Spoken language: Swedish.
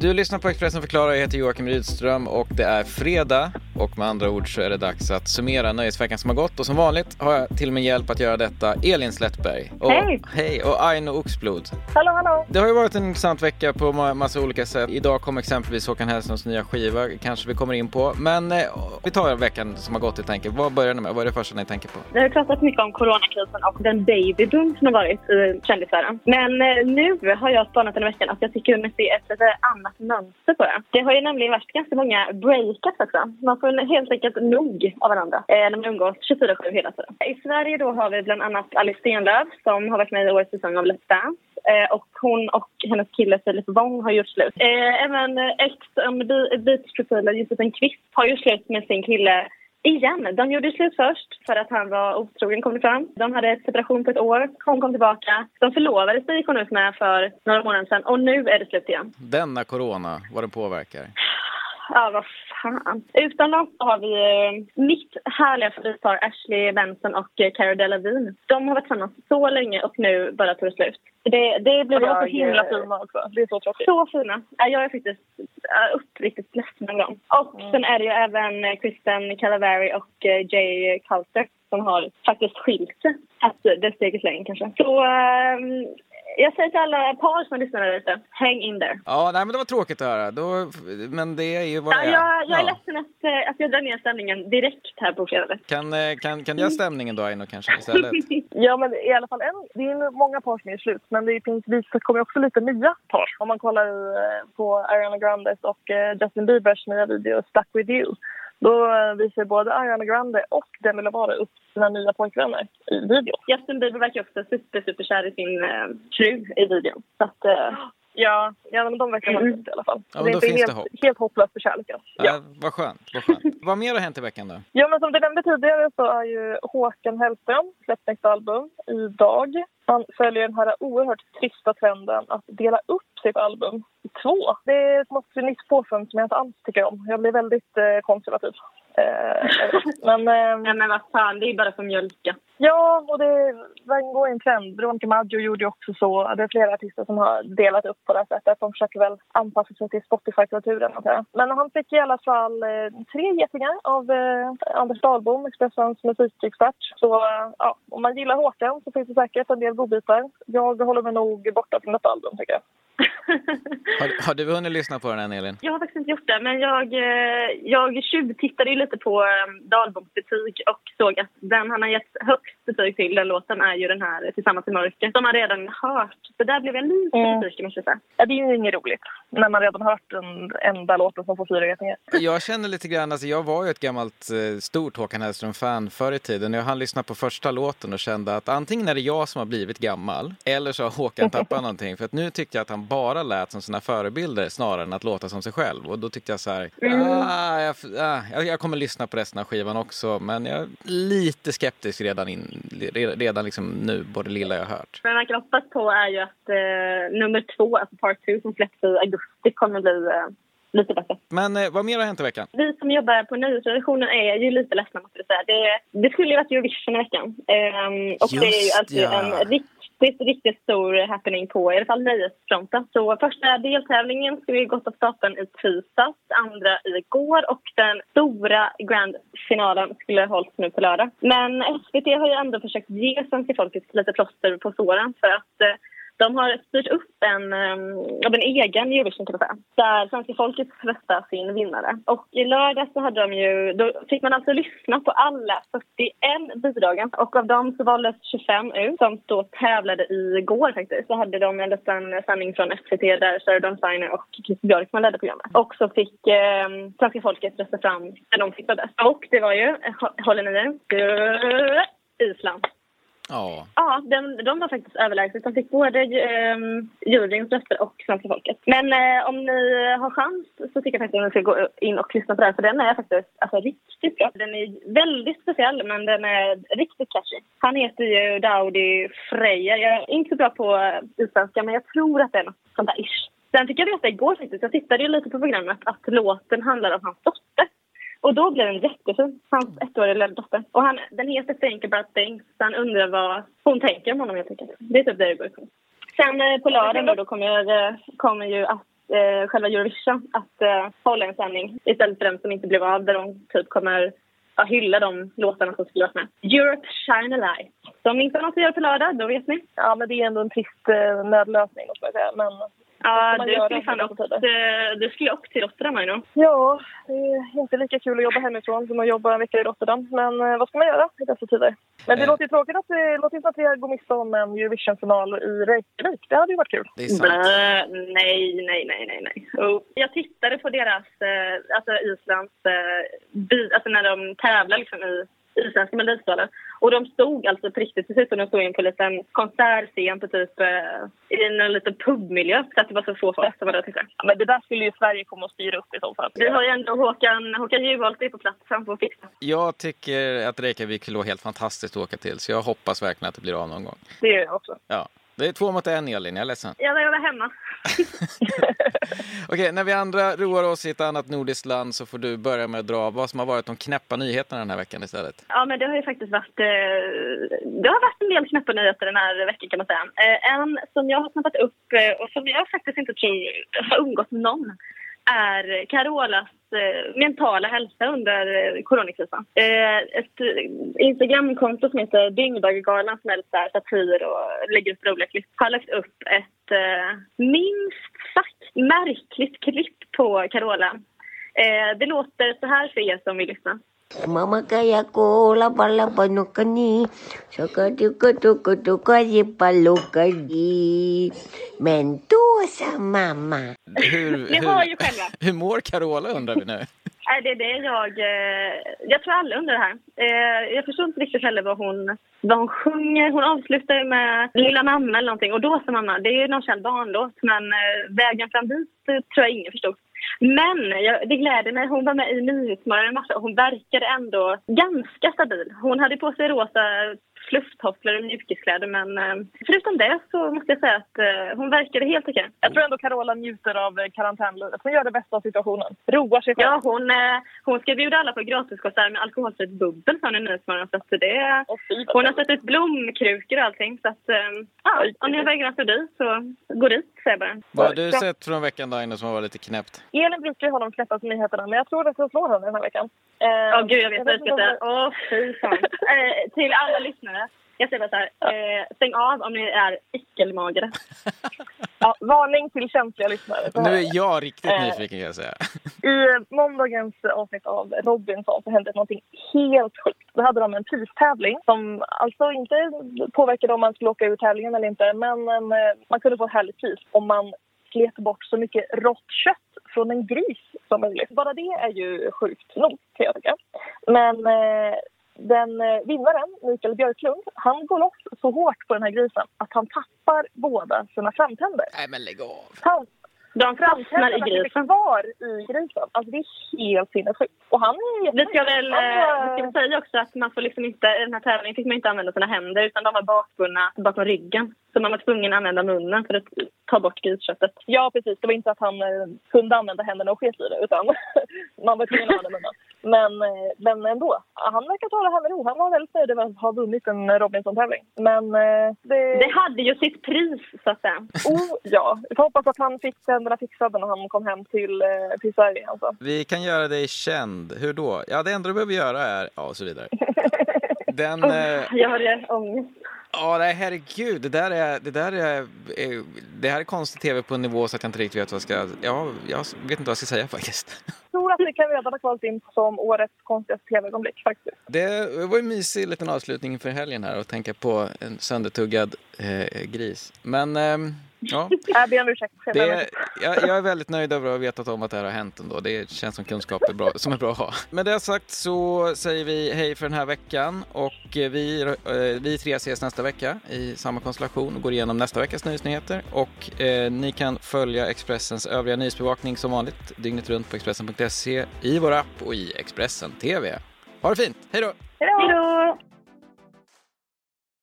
Du lyssnar på Expressen Förklarar, jag heter Joakim Rydström och det är fredag och med andra ord så är det dags att summera nöjesveckan som har gått och som vanligt har jag till min hjälp att göra detta Elin Slättberg. Och, Hej! Hej! Och Aino Oxblod. Hallå, hallå! Det har ju varit en intressant vecka på ma- massa olika sätt. Idag kom exempelvis Håkan Hellströms nya skiva, kanske vi kommer in på. Men eh, vi tar veckan som har gått helt enkelt. Vad börjar ni med? Vad är det första ni tänker på? Det har pratat mycket om coronakrisen och den babyboom som har varit i kändisvärlden. Men eh, nu har jag spanat den veckan att jag tycker mig se ett lite annat mönster på det. Det har ju nämligen varit ganska många breakups också. Man får helt enkelt nog av varandra eh, när man umgås 24-7 hela tiden. I Sverige då har vi bland annat Alice Stenlöf som har varit med i årets säsong av Let's Dance. Eh, och hon och hennes kille Filip Wong har gjort slut. Eh, även eh, ex on the Be- beach profilen Josefin Kvist har gjort slut med sin kille Igen. De gjorde slut först för att han var otrogen kom det fram. De hade ett separation på ett år. Hon kom tillbaka. De förlovade sig gick hon ut med för några månader sedan och nu är det slut igen. Denna corona, vad det påverkar. Ja, vad fan. Utomlands så har vi eh, mitt härliga favoritpar Ashley Benson och eh, Cara Delevingne. De har varit tillsammans så länge och nu bara tog det slut. Det, det blev De var så jag... himla fina också. Det är så tråkigt. Så fina. Ja, Jag är faktiskt uppriktigt ledsen över dem. Och sen är det ju även eh, Kristen Calavari och Jay Coulter som har faktiskt skilt sig. Alltså, det steget längre kanske. Så ehm, jag säger till alla par som lyssnar där ute, hang in there. Ja, nej men det var tråkigt att höra. Då, men det är ju vad Ja, det är. jag, jag är Ja. ledsen att, eh, att jag drar ner stämningen direkt här på fredag. Kan, eh, kan, kan du göra stämningen då Aino kanske istället? Ja, men i alla fall en. Det är många par som är slut, men det det kommer också lite nya par. Om man kollar eh, på Ariana Grandes och Justin Biebers nya video Stuck With You. Då visar både Ariana Grande och Demi Lovato upp sina nya pojkvänner i videon. Justin Bieber verkar också super, super kär i sin eh, fru i videon. Så att, eh, Ja, ja men de verkar ha Mm. i alla fall. Ja, men det är då inte finns det helt, hopp. helt hopplöst för kärleken. Ja. Ja. vad skönt. Vad, skönt. vad mer har hänt i veckan då? Ja, men som du nämnde tidigare så har ju Håkan Hellström släppt ett album idag. Han följer den här oerhört trista trenden att dela upp sitt album i två. Det är ett modernistiskt påfund som jag inte alls tycker om. Jag blir väldigt eh, konservativ. Eh, men eh, nej men vad fan, det är bara för mjölka. ja, och det går en trend. Veronica Maggio gjorde också så. Det är flera artister som har delat upp på det sättet. De försöker väl anpassa sig till Spotify-kulturen. Men han fick i alla fall eh, tre getingar av eh, Anders Dahlbom, Expressens musikexpert. Så ja, om man gillar Håkan så finns det säkert en del godbitar. Jag håller mig nog borta från detta album tycker jag. Har, har du hunnit lyssna på den än Elin? Jag har faktiskt inte gjort det, men jag, eh, jag tjuvtittade ju lite på eh, Dahlboms betyg och såg att den han har gett högst betyg till, den låten, är ju den här Tillsammans i mörker, som man redan hört. Så där blev jag lite Mm. besviken, måste jag säga. Ja, det är ju inget roligt när man redan hört den enda låten som får fyra getingar. Jag känner lite grann, alltså jag var ju ett gammalt eh, stort Håkan Hellström-fan förr i tiden. Jag hann lyssna på första låten och kände att antingen är det jag som har blivit gammal eller så har Håkan tappat någonting. För att nu tyckte jag att han bara lät som sina förebilder snarare än att låta som sig själv. Och då tyckte jag så här, ah, jag, ah, jag, kommer lyssna på resten av skivan också. Men jag är lite skeptisk redan, in, redan liksom nu, både lilla jag hört. Men man kan hoppas på är ju att eh, nummer två, alltså part two, som släpps i augusti, kommer bli eh, lite bättre. Men eh, vad mer har hänt i veckan? Vi som jobbar på nyhetsredaktionen är ju lite ledsna måste jag säga. Det, det skulle ju varit Eurovision i veckan. Ehm, och det är ju Just alltid ja. en det är en riktigt stor happening på i alla fall nöjesfronten. Så första deltävlingen skulle vi gått av stapeln i tisdags, andra igår och den stora grand-finalen skulle hållits nu på lördag. Men SVT har ju ändå försökt ge svenska folket lite plåster på såren för att eh, de har styrt upp en, ehm, um, en egen Eurovision kan man säga, där svenska folket röstar sin vinnare. Och i lördag så hade de ju, då fick man alltså lyssna på alla 41 bidragen och av dem så valdes 25 ut som då tävlade igår faktiskt. Så hade de en liten sändning från SVT där Sarah Dawn Finer och Chris Björkman ledde programmet. Och så fick eh, svenska folket rösta fram när de tittade. Och det var ju, håller ni i Island. Ja, Ja, de, de var faktiskt överlägset. De fick både eh, juryns röster och svenska folket. Men eh, om ni har chans så tycker jag faktiskt att ni ska gå in och lyssna på den för den är faktiskt alltså, riktigt bra. Den är väldigt speciell men den är riktigt catchy. Han heter ju Daudi Freja. Jag är inte så bra på eh, utländska isländska men jag tror att det är något sånt där ish. Sen fick jag veta igår faktiskt, jag tittade ju lite på programmet, att låten handlar om hans dotter. Och då blev den jättefin, hans ettåriga lilla dotter. Och han, den heter Think about things, så han undrar vad hon tänker om honom helt enkelt. Det är typ det det går ut på. Sen eh, på lördagen då, då kommer, eh, kommer ju att eh, själva Eurovision att eh, hålla en sändning istället för den som inte blev av där de typ kommer ja, hylla de låtarna som skulle varit med. Europe Shine a Light. Så om ni inte har något att göra på lördag, då vet ni. Ja, men det är ändå en trist eh, nödlösning måste man säga. Men Ja, du skulle, fan åkt, dessa eh, du skulle åkt till Rotterdam, Aino. ja, det är inte lika kul att jobba hemifrån som att jobba en vecka i Rotterdam. Men eh, vad ska man göra i dessa tider? Men det Eh. låter ju tråkigt att det låter inte att vi går miste om en Eurovision-final i Reykjavik. Det hade ju varit kul. Det är sant. Bä, nej, nej, nej, nej, nej. Oh. Jag tittade på deras, eh, alltså Islands, eh, by, alltså när de tävlar liksom i isländska melodifestivalen. Och de stod alltså på riktigt, precis som de stod in på en liten konsertscen på typ eh, i en liten pubmiljö. Så att det var så få folk som var där och tittade. Ja, men det där skulle ju Sverige komma att styra upp i så fall. Vi har ju ändå Håkan, Håkan Juholt är på plats, han får fixa. Jag tycker att Reykjavik skulle vara helt fantastiskt att åka till, så jag hoppas verkligen att det blir av någon gång. Det gör jag också. Ja. Det är två mot en, Elin. Jag är ledsen. Var, jag var hemma. Okej, när vi andra roar oss i ett annat nordiskt land så får du börja med att dra vad som har varit de knäppa nyheterna den här veckan istället. Ja, men det har ju faktiskt varit... Eh, det har varit en del knäppa nyheter den här veckan kan man säga. Eh, en som jag har snappat upp eh, och som jag faktiskt inte tror har undgått någon är Carolas eh, mentala hälsa under eh, coronakrisen. Eh, ett eh, Instagramkonto som heter Dyngbaggegalan som är lite satir och lägger upp roliga klipp har lagt upp ett eh, minst sagt märkligt klipp på Carola. Eh, det låter så här för er som vill lyssna. Mama kaya ko lapalapan ka ni Saka tuka tuka tuka si palukadi Mentosa mama Hur, Ni hör ju hur, själva. hur mår Carola undrar vi nu? Nej, det är det jag... Eh, jag tror alla undrar det här. Eh, jag förstår inte riktigt heller vad hon, vad hon sjunger. Hon avslutar ju med Lilla mamma eller någonting. Och då sa mamma, det är ju någon känd barnlåt. Men eh, vägen fram dit tror jag ingen förstod. Men jag, det gläder mig. Hon var med i Nyhetsmorgon och hon verkade ändå ganska stabil. Hon hade på sig rosa flufftofflor och mjukiskläder men eh, förutom det så måste jag säga att eh, hon verkade helt okej. Jag tror ändå Carola njuter av eh, karantänlivet. Hon gör det bästa av situationen. Roar sig själv. Ja, hon, hon ska bjuda alla på gratiskonsert med alkoholfritt bubbel sa hon i Nyhetsmorgon. Så att det, hon har satt ut blomkrukor och allting. Så att, ja, om ni har vägarna förbi så gå dit, säger jag bara. Vad har du sett från veckan Daino som har varit lite knäppt? Elin brukar ju ha de knäppaste nyheterna, men jag tror att jag slår henne den här veckan. Eh, Åh gud, jag vet jag inte säga. om- Åh, fy fan. eh, till alla lyssnare. Jag säger bara så här. Eh, stäng av om ni är äckelmagade. Ja, varning till känsliga lyssnare. Nu är jag riktigt Eh. nyfiken kan jag säga. I måndagens avsnitt av Robinson så hände någonting helt sjukt. Då hade de en pristävling som alltså inte påverkade om man skulle åka ur tävlingen eller inte. Men eh, man kunde få ett härligt pris om man slet bort så mycket rått kött från en gris som möjligt. Bara det är ju sjukt nog kan jag tycka. Men eh, den eh, vinnaren, Mikael Björklund, han går loss så hårt på den här grisen att han tappar båda sina framtänder. Nej men lägg av. Han, De fastnar i grisen. kvar i grisen. Alltså det är helt sinnessjukt. Och han är Vi ska väl Han var- vi ska säga också att man får liksom inte, i den här tävlingen fick man inte använda sina händer utan de var bakbundna bakom ryggen. Så man var tvungen att använda munnen för att ta bort grisköttet. Ja, precis. Det var inte att han eh, kunde använda händerna och sket i det, utan man var tvungen att använda munnen. Men, eh, men ändå, han verkar ta det här med ro. Han var väldigt nöjd över att ha vunnit en Robinson-tävling. Men eh, det... Det hade ju sitt pris så att säga. Oh, ja. Vi får hoppas att han fick tänderna fixade när han kom hem till, eh, till Sverige. Alltså. Vi kan göra dig känd. Hur då? Ja, det enda du behöver göra är... Ja, och så vidare. Den... Eh, Jag har det ångest. Ja, nej, herregud. Det där är... Det, där är, det här är konstig tv på en nivå så att jag inte riktigt vet vad jag ska... Ja, jag vet inte vad jag ska säga faktiskt. Tror att det kan redan ha kvalat in som årets konstigaste tv-ögonblick faktiskt. Det var en mysig liten avslutning för helgen här att tänka på en söndertuggad eh, gris. Men ehm, ja, Jag ber om ursäkt. det, jag, jag är väldigt nöjd över att ha vetat om att det här har hänt ändå. Det känns som kunskap är bra, som är bra att ha. Med det sagt så säger vi hej för den här veckan och eh, vi, eh, vi tre ses nästa vecka i samma konstellation och går igenom nästa veckas nyhetsnyheter. Och eh, ni kan följa Expressens övriga nyhetsbevakning som vanligt dygnet runt på Expressen.se i vår app och i Expressen TV. Ha det fint, hej då! Hej då! Hej då!